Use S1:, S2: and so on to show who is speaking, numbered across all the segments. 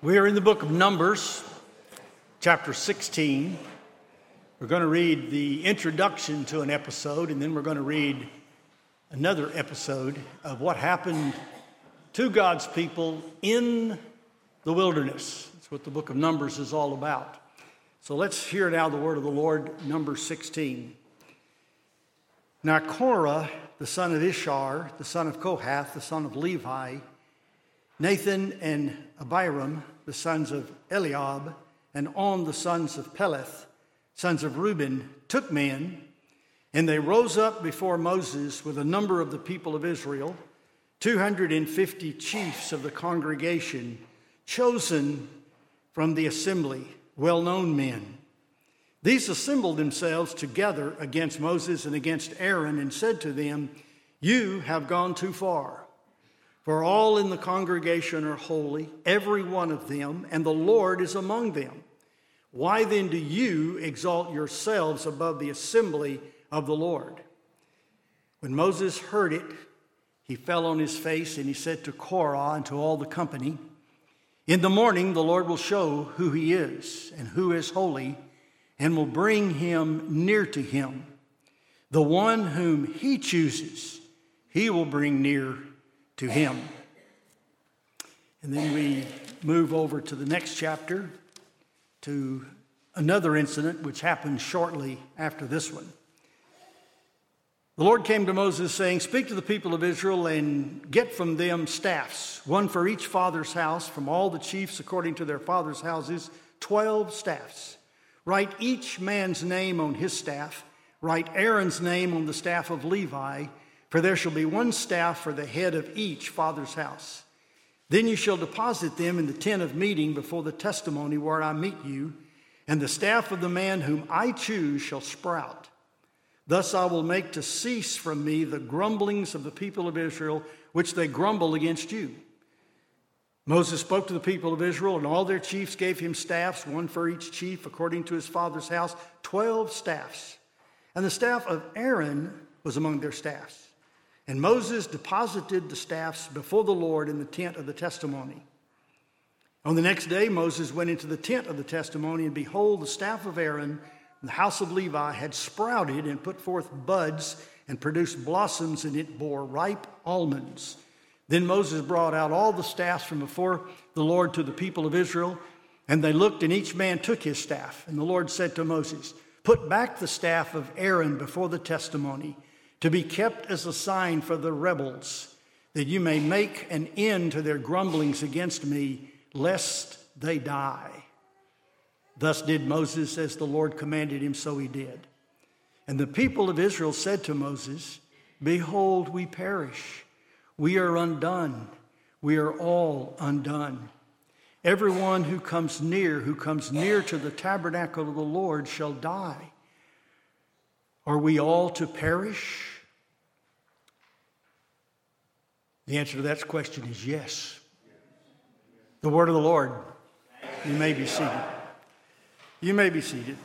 S1: We are in the book of Numbers, chapter 16. We're going to read the introduction to an episode, and then we're going to read another episode of what happened to God's people in the wilderness. That's what the book of Numbers is all about. So let's hear now the word of the Lord, number 16. Now, Korah, the son of Izhar, the son of Kohath, the son of Levi, Dathan and Abiram, the sons of Eliab, and On, the sons of Peleth, sons of Reuben, took men, and they rose up before Moses with a number of the people of Israel, 250 chiefs of the congregation, chosen from the assembly, well known men. These assembled themselves together against Moses and against Aaron and said to them, You have gone too far. For all in the congregation are holy, every one of them, and the Lord is among them. Why then do you exalt yourselves above the assembly of the Lord? When Moses heard it, he fell on his face and he said to Korah and to all the company, In the morning the Lord will show who he is and who is holy, and will bring him near to him. The one whom he chooses, he will bring near to him. And then we move over to the next chapter to another incident which happened shortly after this one. The Lord came to Moses saying, Speak to the people of Israel and get from them staffs, one for each father's house, from all the chiefs according to their father's houses, 12 staffs. Write each man's name on his staff, write Aaron's name on the staff of Levi for there shall be one staff for the head of each father's house. Then you shall deposit them in the tent of meeting before the testimony where I meet you, and the staff of the man whom I choose shall sprout. Thus I will make to cease from me the grumblings of the people of Israel, which they grumble against you. Moses spoke to the people of Israel, and all their chiefs gave him staffs, one for each chief, according to his father's house, twelve staffs. And the staff of Aaron was among their staffs. And Moses deposited the staffs before the Lord in the tent of the testimony. On the next day, Moses went into the tent of the testimony, and behold, the staff of Aaron, the house of Levi, had sprouted and put forth buds and produced blossoms, and it bore ripe almonds. Then Moses brought out all the staffs from before the Lord to the people of Israel, and they looked, and each man took his staff. And the Lord said to Moses, Put back the staff of Aaron before the testimony to be kept as a sign for the rebels, that you may make an end to their grumblings against me, lest they die. Thus did Moses as the Lord commanded him, so he did. And the people of Israel said to Moses, Behold, we perish. We are undone. We are all undone. Everyone who comes near, who comes near to the tabernacle of the Lord, shall die. Are we all to perish? The answer to that question is yes. The word of the Lord. You may be seated. You may be seated.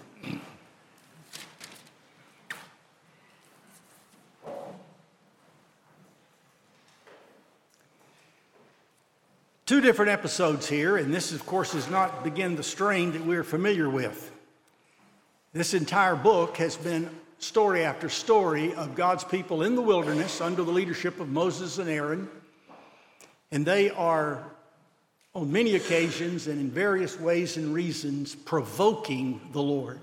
S1: Two different episodes here, and this, of course, does not begin the strain that we're familiar with. This entire book has been story after story of God's people in the wilderness under the leadership of Moses and Aaron. And they are, on many occasions and in various ways and reasons, provoking the Lord.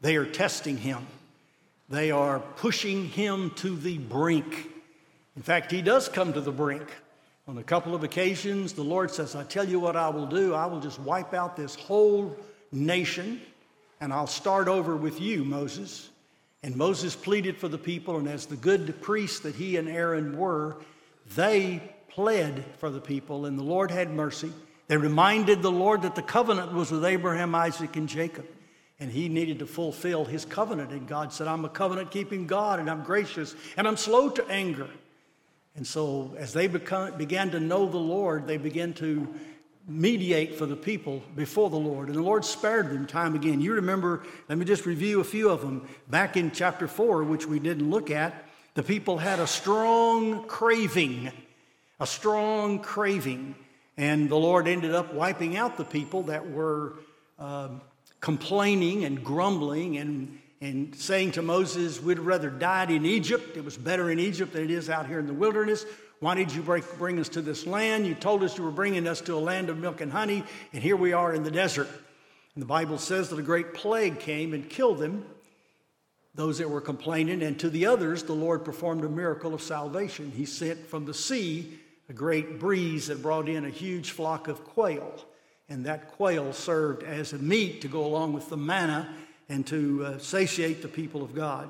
S1: They are testing him, they are pushing him to the brink. In fact, he does come to the brink. On a couple of occasions, the Lord says, I tell you what I will do. I will just wipe out this whole nation, and I'll start over with you, Moses. And Moses pleaded for the people, and as the good priests that he and Aaron were, they pled for the people, and the Lord had mercy. They reminded the Lord that the covenant was with Abraham, Isaac, and Jacob, and he needed to fulfill his covenant. And God said, I'm a covenant keeping God, and I'm gracious, and I'm slow to anger. And so, as they began to know the Lord, they began to mediate for the people before the Lord. And the Lord spared them time again. You remember, let me just review a few of them. Back in chapter 4, which we didn't look at, the people had a strong craving, a strong craving. And the Lord ended up wiping out the people that were um, complaining and grumbling and, and saying to Moses, We'd rather died in Egypt. It was better in Egypt than it is out here in the wilderness. Why did you break, bring us to this land? You told us you were bringing us to a land of milk and honey, and here we are in the desert. And the Bible says that a great plague came and killed them, those that were complaining, and to the others, the Lord performed a miracle of salvation. He sent from the sea a great breeze that brought in a huge flock of quail. And that quail served as a meat to go along with the manna and to uh, satiate the people of God.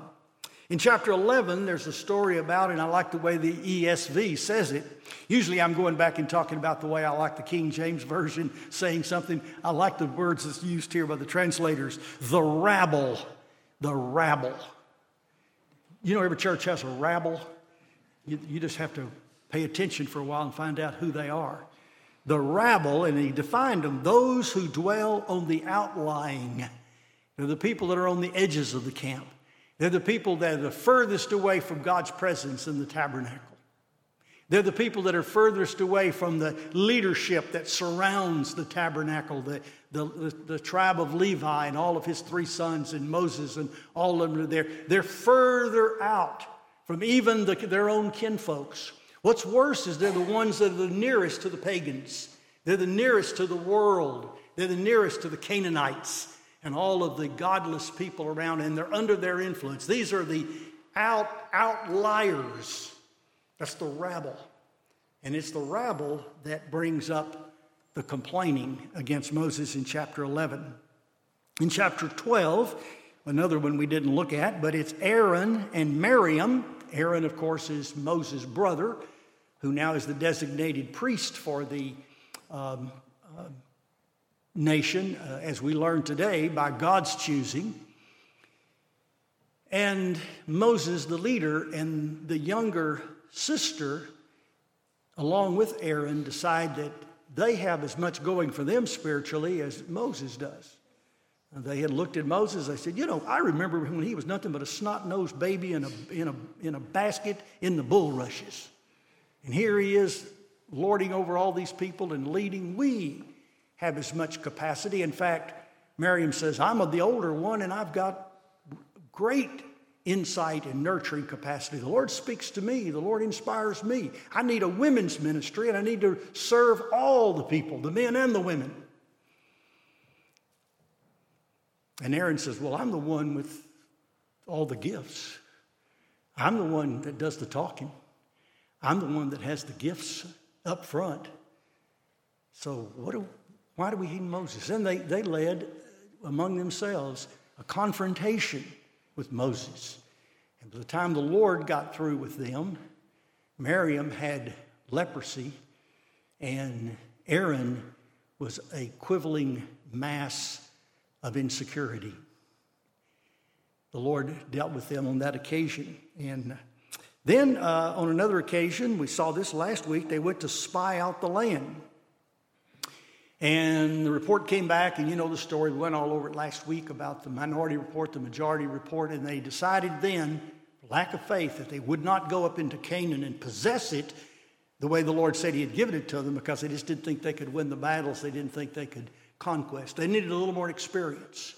S1: In chapter 11, there's a story about, and I like the way the ESV says it. Usually I'm going back and talking about the way I like the King James Version saying something. I like the words that's used here by the translators the rabble. The rabble. You know, every church has a rabble. You, you just have to pay attention for a while and find out who they are. The rabble, and he defined them, those who dwell on the outlying. They're the people that are on the edges of the camp. They're the people that are the furthest away from God's presence in the tabernacle. They're the people that are furthest away from the leadership that surrounds the tabernacle, the, the, the, the, tribe of Levi and all of his three sons, and Moses and all of them are there. They're further out from even the, their own kinfolks. What's worse is they're the ones that are the nearest to the pagans. They're the nearest to the world. They're the nearest to the Canaanites and all of the godless people around, and they're under their influence. These are the out, outliers. That's the rabble. And it's the rabble that brings up the complaining against Moses in chapter 11. In chapter 12, another one we didn't look at, but it's Aaron and Miriam. Aaron, of course, is Moses' brother who now is the designated priest for the um, uh, nation, uh, as we learn today, by God's choosing. And Moses, the leader, and the younger sister, along with Aaron, decide that they have as much going for them spiritually as Moses does. They had looked at Moses. They said, You know, I remember when he was nothing but a snot nosed baby in a, in, a, in a basket in the bulrushes. And here he is lording over all these people and leading. We have as much capacity. In fact, Miriam says, I'm the older one and I've got great insight and nurturing capacity. The Lord speaks to me, the Lord inspires me. I need a women's ministry and I need to serve all the people, the men and the women. And Aaron says, Well, I'm the one with all the gifts. I'm the one that does the talking. I'm the one that has the gifts up front. So what do, why do we need Moses? And they, they led among themselves a confrontation with Moses. And by the time the Lord got through with them, Miriam had leprosy, and Aaron was a quivering mass of insecurity. The Lord dealt with them on that occasion. And then, uh, on another occasion, we saw this last week, they went to spy out the land. And the report came back, and you know the story. We went all over it last week about the minority report, the majority report, and they decided then, lack of faith, that they would not go up into Canaan and possess it the way the Lord said He had given it to them because they just didn't think they could win the battles. They didn't think they could conquest. They needed a little more experience.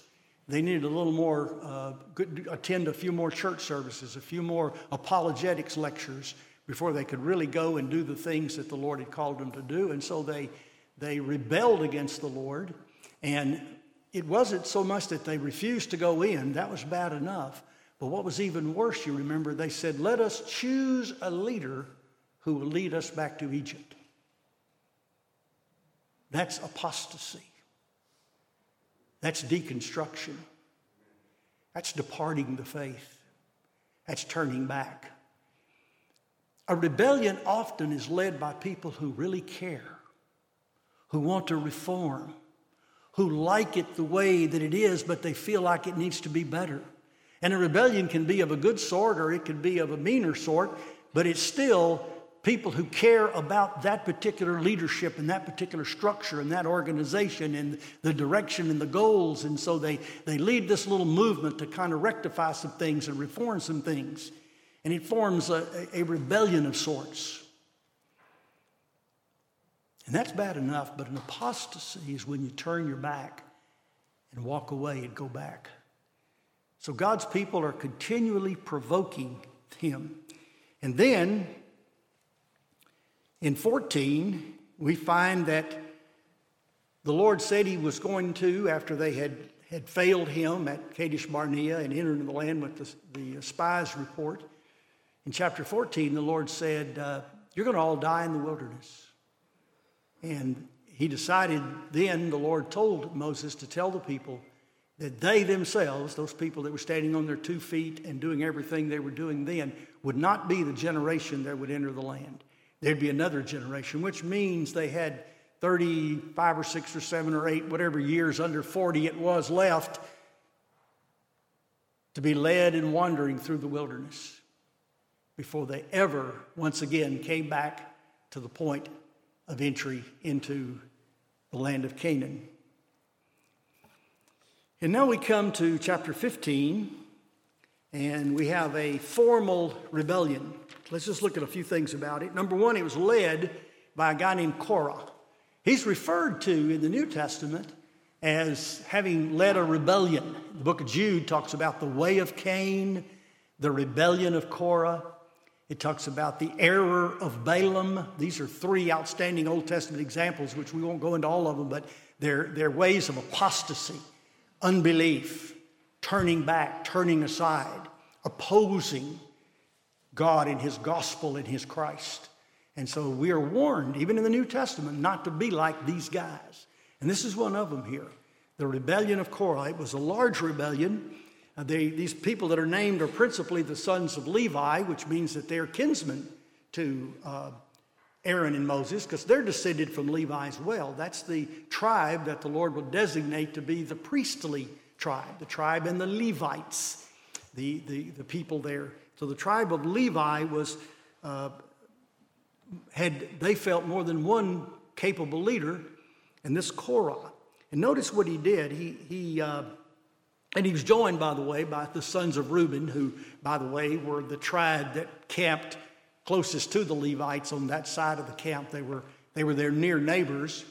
S1: They needed a little more, uh, good, attend a few more church services, a few more apologetics lectures before they could really go and do the things that the Lord had called them to do. And so they, they rebelled against the Lord. And it wasn't so much that they refused to go in, that was bad enough. But what was even worse, you remember, they said, Let us choose a leader who will lead us back to Egypt. That's apostasy. That's deconstruction. That's departing the faith. That's turning back. A rebellion often is led by people who really care, who want to reform, who like it the way that it is, but they feel like it needs to be better. And a rebellion can be of a good sort or it can be of a meaner sort, but it's still people who care about that particular leadership and that particular structure and that organization and the direction and the goals. And so they, they lead this little movement to kind of rectify some things and reform some things. And it forms a, a rebellion of sorts. And that's bad enough, but an apostasy is when you turn your back and walk away and go back. So God's people are continually provoking him. And then in 14, we find that the Lord said he was going to, after they had, had failed him at Kadesh Barnea and entered the land with the, the spies report. In chapter 14, the Lord said, uh, You're going to all die in the wilderness. And he decided then, the Lord told Moses to tell the people that they themselves, those people that were standing on their two feet and doing everything they were doing then, would not be the generation that would enter the land. There'd be another generation, which means they had 35 or 6 or 7 or 8, whatever years under 40 it was left to be led and wandering through the wilderness before they ever once again came back to the point of entry into the land of Canaan. And now we come to chapter 15, and we have a formal rebellion. Let's just look at a few things about it. Number one, it was led by a guy named Korah. He's referred to in the New Testament as having led a rebellion. The book of Jude talks about the way of Cain, the rebellion of Korah. It talks about the error of Balaam. These are three outstanding Old Testament examples, which we won't go into all of them, but they're, they're ways of apostasy, unbelief, turning back, turning aside, opposing God and His gospel and His Christ. And so we are warned, even in the New Testament, not to be like these guys. And this is one of them here. The rebellion of Korah. It was a large rebellion. Uh, they, these people that are named are principally the sons of Levi, which means that they're kinsmen to uh, Aaron and Moses, because they're descended from Levi as well. That's the tribe that the Lord will designate to be the priestly tribe, the tribe and the Levites, the, the, the people there. So the tribe of Levi was uh, had they felt more than one capable leader, and this Korah. And notice what he did. He, he, uh, and he was joined, by the way, by the sons of Reuben, who, by the way, were the tribe that camped closest to the Levites on that side of the camp. They were, they were their near neighbors.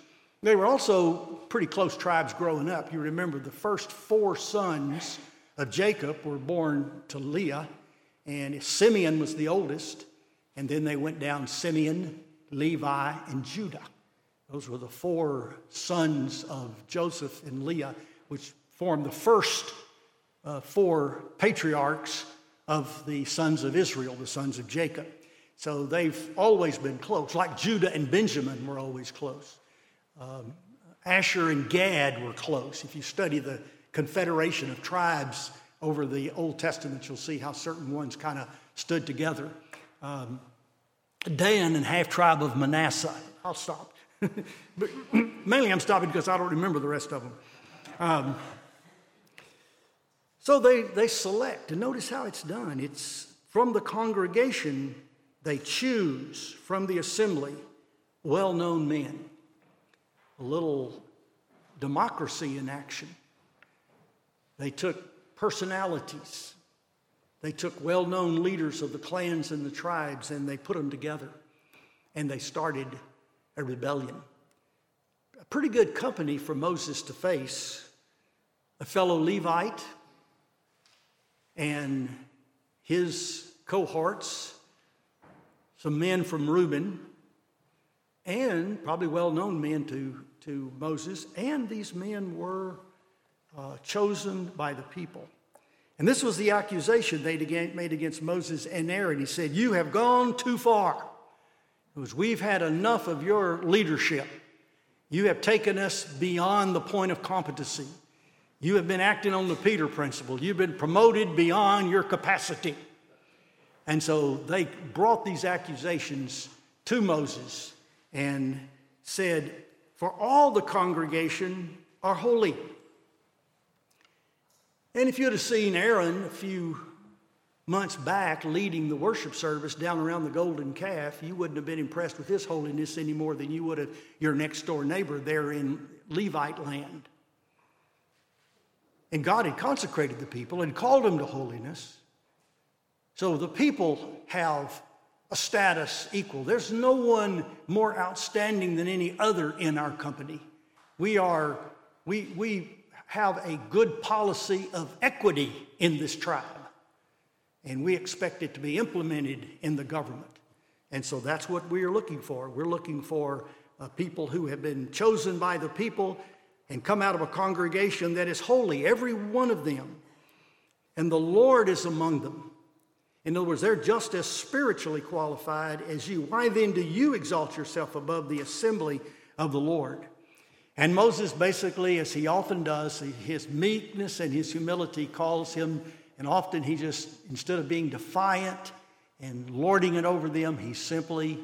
S1: They were also pretty close tribes growing up. You remember the first four sons of Jacob were born to Leah, and Simeon was the oldest. And then they went down Simeon, Levi, and Judah. Those were the four sons of Joseph and Leah, which formed the first uh, four patriarchs of the sons of Israel, the sons of Jacob. So they've always been close, like Judah and Benjamin were always close. Um, Asher and Gad were close. If you study the confederation of tribes over the Old Testament, you'll see how certain ones kind of stood together. Um, Dan and half tribe of Manasseh. I'll stop. but mainly I'm stopping because I don't remember the rest of them. Um, so they, they select, and notice how it's done. It's from the congregation, they choose from the assembly well known men. A little democracy in action. They took personalities, they took well known leaders of the clans and the tribes and they put them together and they started a rebellion. A pretty good company for Moses to face a fellow Levite and his cohorts, some men from Reuben, and probably well known men to, to Moses, and these men were uh, chosen by the people. And this was the accusation they made against Moses and Aaron. He said, You have gone too far. It was, We've had enough of your leadership. You have taken us beyond the point of competency. You have been acting on the Peter principle. You've been promoted beyond your capacity. And so they brought these accusations to Moses and said, For all the congregation are holy. And if you'd have seen Aaron a few months back leading the worship service down around the golden calf, you wouldn't have been impressed with his holiness any more than you would have your next door neighbor there in Levite land. And God had consecrated the people and called them to holiness. So the people have a status equal. There's no one more outstanding than any other in our company. We are, we, we have a good policy of equity in this tribe, and we expect it to be implemented in the government. And so that's what we are looking for. We're looking for uh, people who have been chosen by the people and come out of a congregation that is holy, every one of them. And the Lord is among them. In other words, they're just as spiritually qualified as you. Why then do you exalt yourself above the assembly of the Lord? And Moses basically, as he often does, his meekness and his humility calls him, and often he just, instead of being defiant and lording it over them, he simply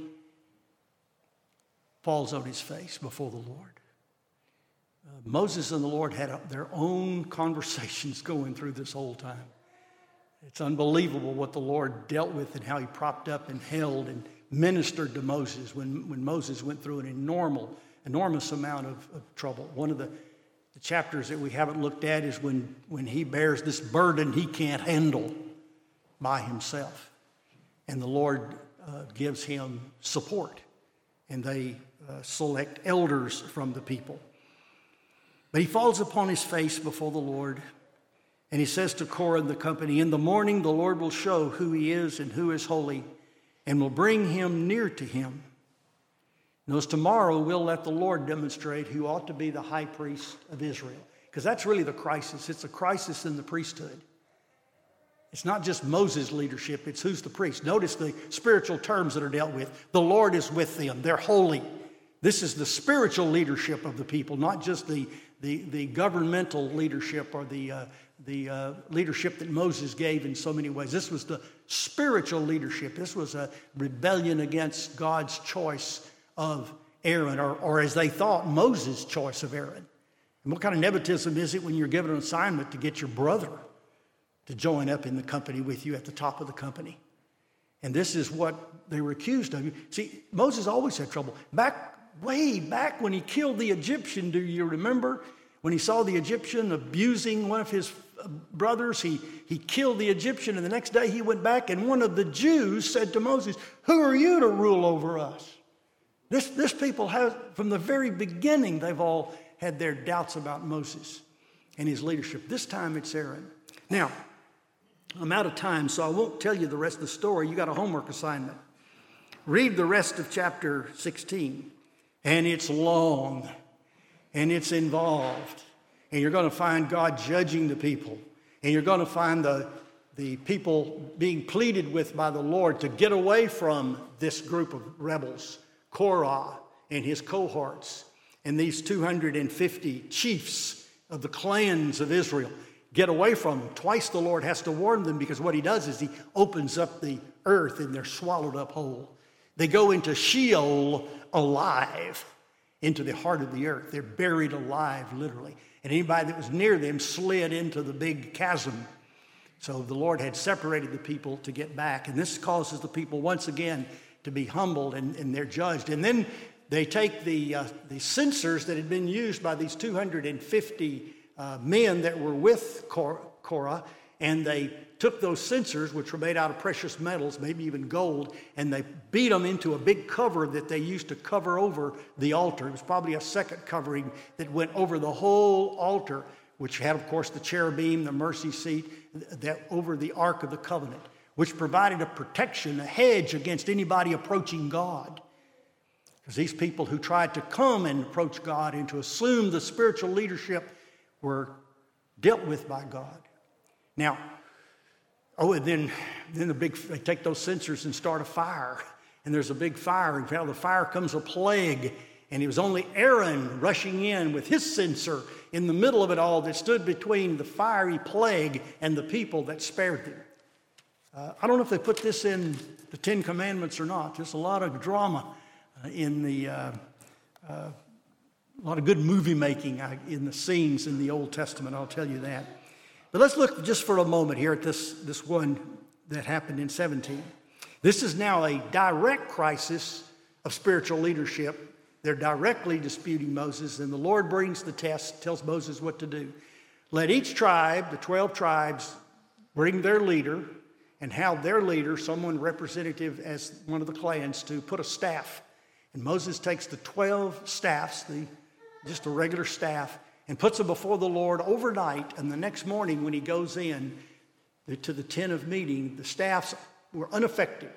S1: falls on his face before the Lord. Moses and the Lord had their own conversations going through this whole time. It's unbelievable what the Lord dealt with and how he propped up and held and ministered to Moses when, when Moses went through an enormous, enormous amount of, of trouble. One of the, the chapters that we haven't looked at is when, when he bears this burden he can't handle by himself. And the Lord uh, gives him support, and they uh, select elders from the people. But he falls upon his face before the Lord and he says to Korah and the company, In the morning the Lord will show who he is and who is holy, and will bring him near to him. Notice tomorrow we'll let the Lord demonstrate who ought to be the high priest of Israel. Because that's really the crisis. It's a crisis in the priesthood. It's not just Moses' leadership, it's who's the priest. Notice the spiritual terms that are dealt with. The Lord is with them, they're holy. This is the spiritual leadership of the people, not just the, the, the governmental leadership or the, uh, the uh, leadership that Moses gave in so many ways. This was the spiritual leadership. This was a rebellion against God's choice of Aaron, or, or as they thought, Moses' choice of Aaron. And what kind of nepotism is it when you're given an assignment to get your brother to join up in the company with you at the top of the company? And this is what they were accused of. See, Moses always had trouble. Back way back when he killed the Egyptian, do you remember? When he saw the Egyptian abusing one of his uh, brothers, he, he killed the Egyptian, and the next day he went back, and one of the Jews said to Moses, Who are you to rule over us? This, this people have, from the very beginning, they've all had their doubts about Moses and his leadership. This time it's Aaron. Now, I'm out of time, so I won't tell you the rest of the story. You got a homework assignment. Read the rest of chapter 16, and it's long and it's involved and you're going to find God judging the people, and you're going to find the, the people being pleaded with by the Lord to get away from this group of rebels, Korah and his cohorts, and these 250 chiefs of the clans of Israel. Get away from them. Twice the Lord has to warn them because what he does is he opens up the earth and they're swallowed up whole. They go into Sheol alive, into the heart of the earth. They're buried alive, literally and anybody that was near them slid into the big chasm. So the Lord had separated the people to get back. And this causes the people once again to be humbled and, and they're judged. And then they take the, uh, the censers that had been used by these 250 uh, men that were with Korah, and they took those censers, which were made out of precious metals, maybe even gold, and they beat them into a big cover that they used to cover over the altar. It was probably a second covering that went over the whole altar, which had, of course, the cherubim, the mercy seat, that over the Ark of the Covenant, which provided a protection, a hedge against anybody approaching God. Because these people who tried to come and approach God and to assume the spiritual leadership were dealt with by God. Now, Oh, and then, then the big, they take those censers and start a fire. And there's a big fire, and out of the fire comes a plague. And it was only Aaron rushing in with his censer in the middle of it all that stood between the fiery plague and the people that spared them. Uh, I don't know if they put this in the Ten Commandments or not. There's a lot of drama uh, in the, uh, uh a lot of good movie making uh, in the scenes in the Old Testament, I'll tell you that. But let's look just for a moment here at this, this one that happened in 17. This is now a direct crisis of spiritual leadership. They're directly disputing Moses, and the Lord brings the test, tells Moses what to do. Let each tribe, the 12 tribes, bring their leader, and have their leader, someone representative as one of the clans, to put a staff. And Moses takes the 12 staffs, the, just a regular staff, and puts them before the Lord overnight. And the next morning, when he goes in to the tent of meeting, the staffs were unaffected,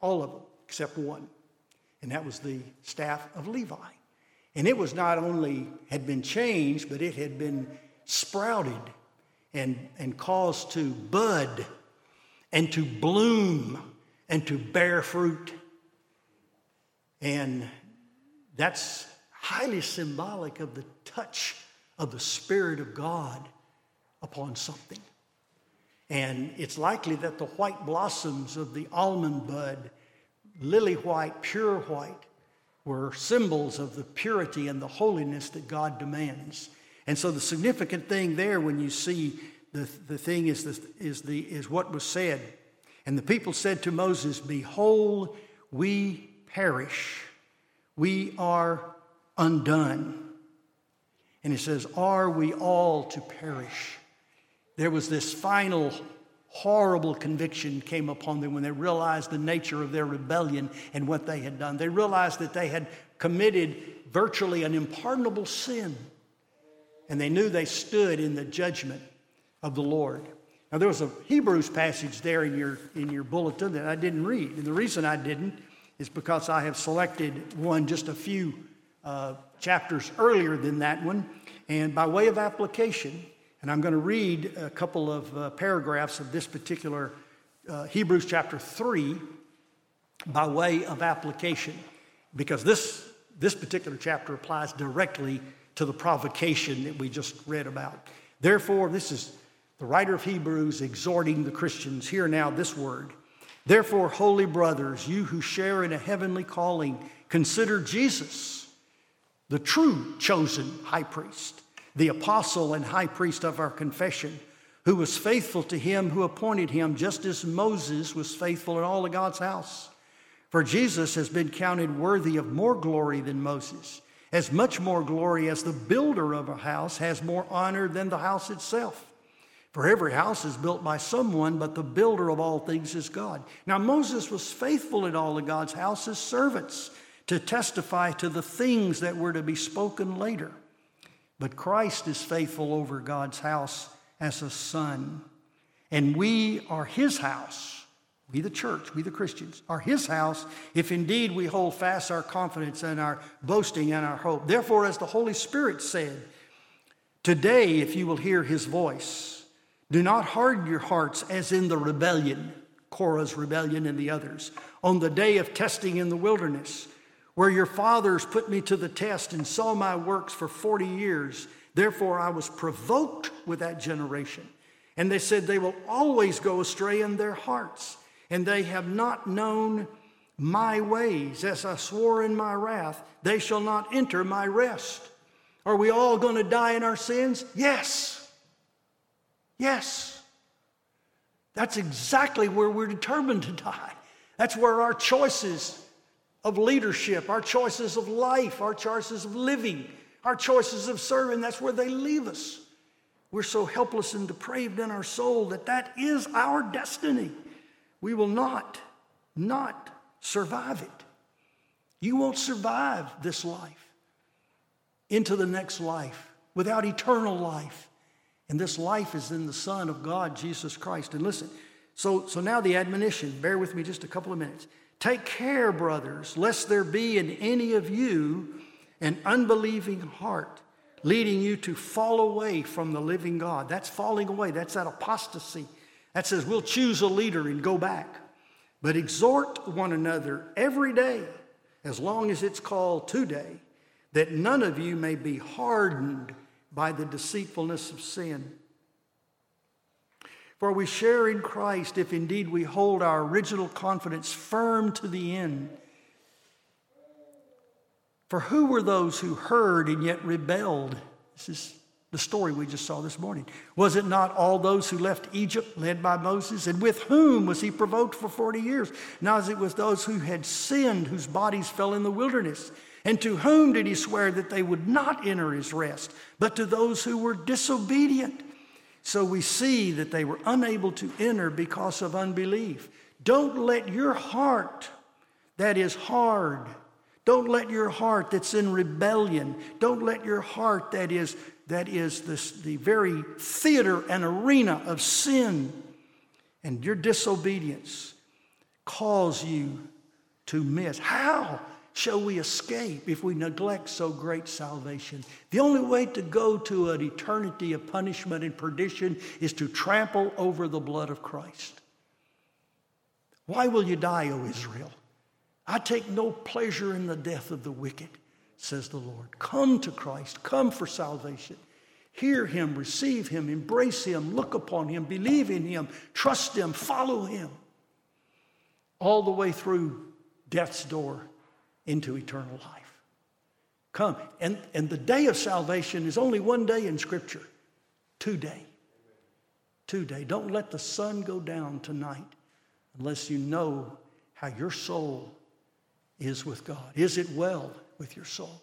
S1: all of them, except one. And that was the staff of Levi. And it was not only had been changed, but it had been sprouted and, and caused to bud and to bloom and to bear fruit. And that's highly symbolic of the touch of the Spirit of God upon something. And it's likely that the white blossoms of the almond bud, lily white, pure white, were symbols of the purity and the holiness that God demands. And so the significant thing there when you see the, the thing is, the, is, the, is what was said. And the people said to Moses, Behold, we perish. We are undone. And he says, Are we all to perish? There was this final horrible conviction came upon them when they realized the nature of their rebellion and what they had done. They realized that they had committed virtually an unpardonable sin. And they knew they stood in the judgment of the Lord. Now, there was a Hebrews passage there in your, in your bulletin that I didn't read. And the reason I didn't is because I have selected one just a few uh, chapters earlier than that one. And by way of application, and I'm going to read a couple of uh, paragraphs of this particular uh, Hebrews chapter 3 by way of application, because this, this particular chapter applies directly to the provocation that we just read about. Therefore, this is the writer of Hebrews exhorting the Christians. Hear now this word. Therefore, holy brothers, you who share in a heavenly calling, consider Jesus, the true chosen high priest, the apostle and high priest of our confession, who was faithful to him who appointed him, just as Moses was faithful in all of God's house. For Jesus has been counted worthy of more glory than Moses, as much more glory as the builder of a house has more honor than the house itself. For every house is built by someone, but the builder of all things is God. Now, Moses was faithful in all of God's house as servants to testify to the things that were to be spoken later. But Christ is faithful over God's house as a son. And we are his house. We, the church, we, the Christians, are his house if indeed we hold fast our confidence and our boasting and our hope. Therefore, as the Holy Spirit said, Today, if you will hear his voice, do not harden your hearts as in the rebellion, Korah's rebellion and the others, on the day of testing in the wilderness, where your fathers put me to the test and saw my works for 40 years. Therefore, I was provoked with that generation. And they said, They will always go astray in their hearts, and they have not known my ways. As I swore in my wrath, they shall not enter my rest. Are we all going to die in our sins? Yes. Yes. That's exactly where we're determined to die. That's where our choices of leadership, our choices of life, our choices of living, our choices of serving, that's where they leave us. We're so helpless and depraved in our soul that that is our destiny. We will not, not survive it. You won't survive this life into the next life without eternal life. And this life is in the Son of God, Jesus Christ. And listen, so, so now the admonition, bear with me just a couple of minutes. Take care, brothers, lest there be in any of you an unbelieving heart, leading you to fall away from the living God. That's falling away, that's that apostasy. That says we'll choose a leader and go back. But exhort one another every day, as long as it's called today, that none of you may be hardened by the deceitfulness of sin. For we share in Christ if indeed we hold our original confidence firm to the end. For who were those who heard and yet rebelled? This is the story we just saw this morning. Was it not all those who left Egypt led by Moses? And with whom was he provoked for 40 years? Now, as it was those who had sinned, whose bodies fell in the wilderness. And to whom did he swear that they would not enter his rest? But to those who were disobedient. So we see that they were unable to enter because of unbelief. Don't let your heart that is hard, don't let your heart that's in rebellion, don't let your heart that is that is this, the very theater and arena of sin and your disobedience cause you to miss. How shall we escape if we neglect so great salvation? The only way to go to an eternity of punishment and perdition is to trample over the blood of Christ. Why will you die, O Israel? I take no pleasure in the death of the wicked, says the Lord. Come to Christ, come for salvation. Hear him, receive him, embrace him, look upon him, believe in him, trust him, follow him. All the way through death's door into eternal life. Come. And, and the day of salvation is only one day in Scripture today. Today. Don't let the sun go down tonight unless you know how your soul is with God. Is it well with your soul?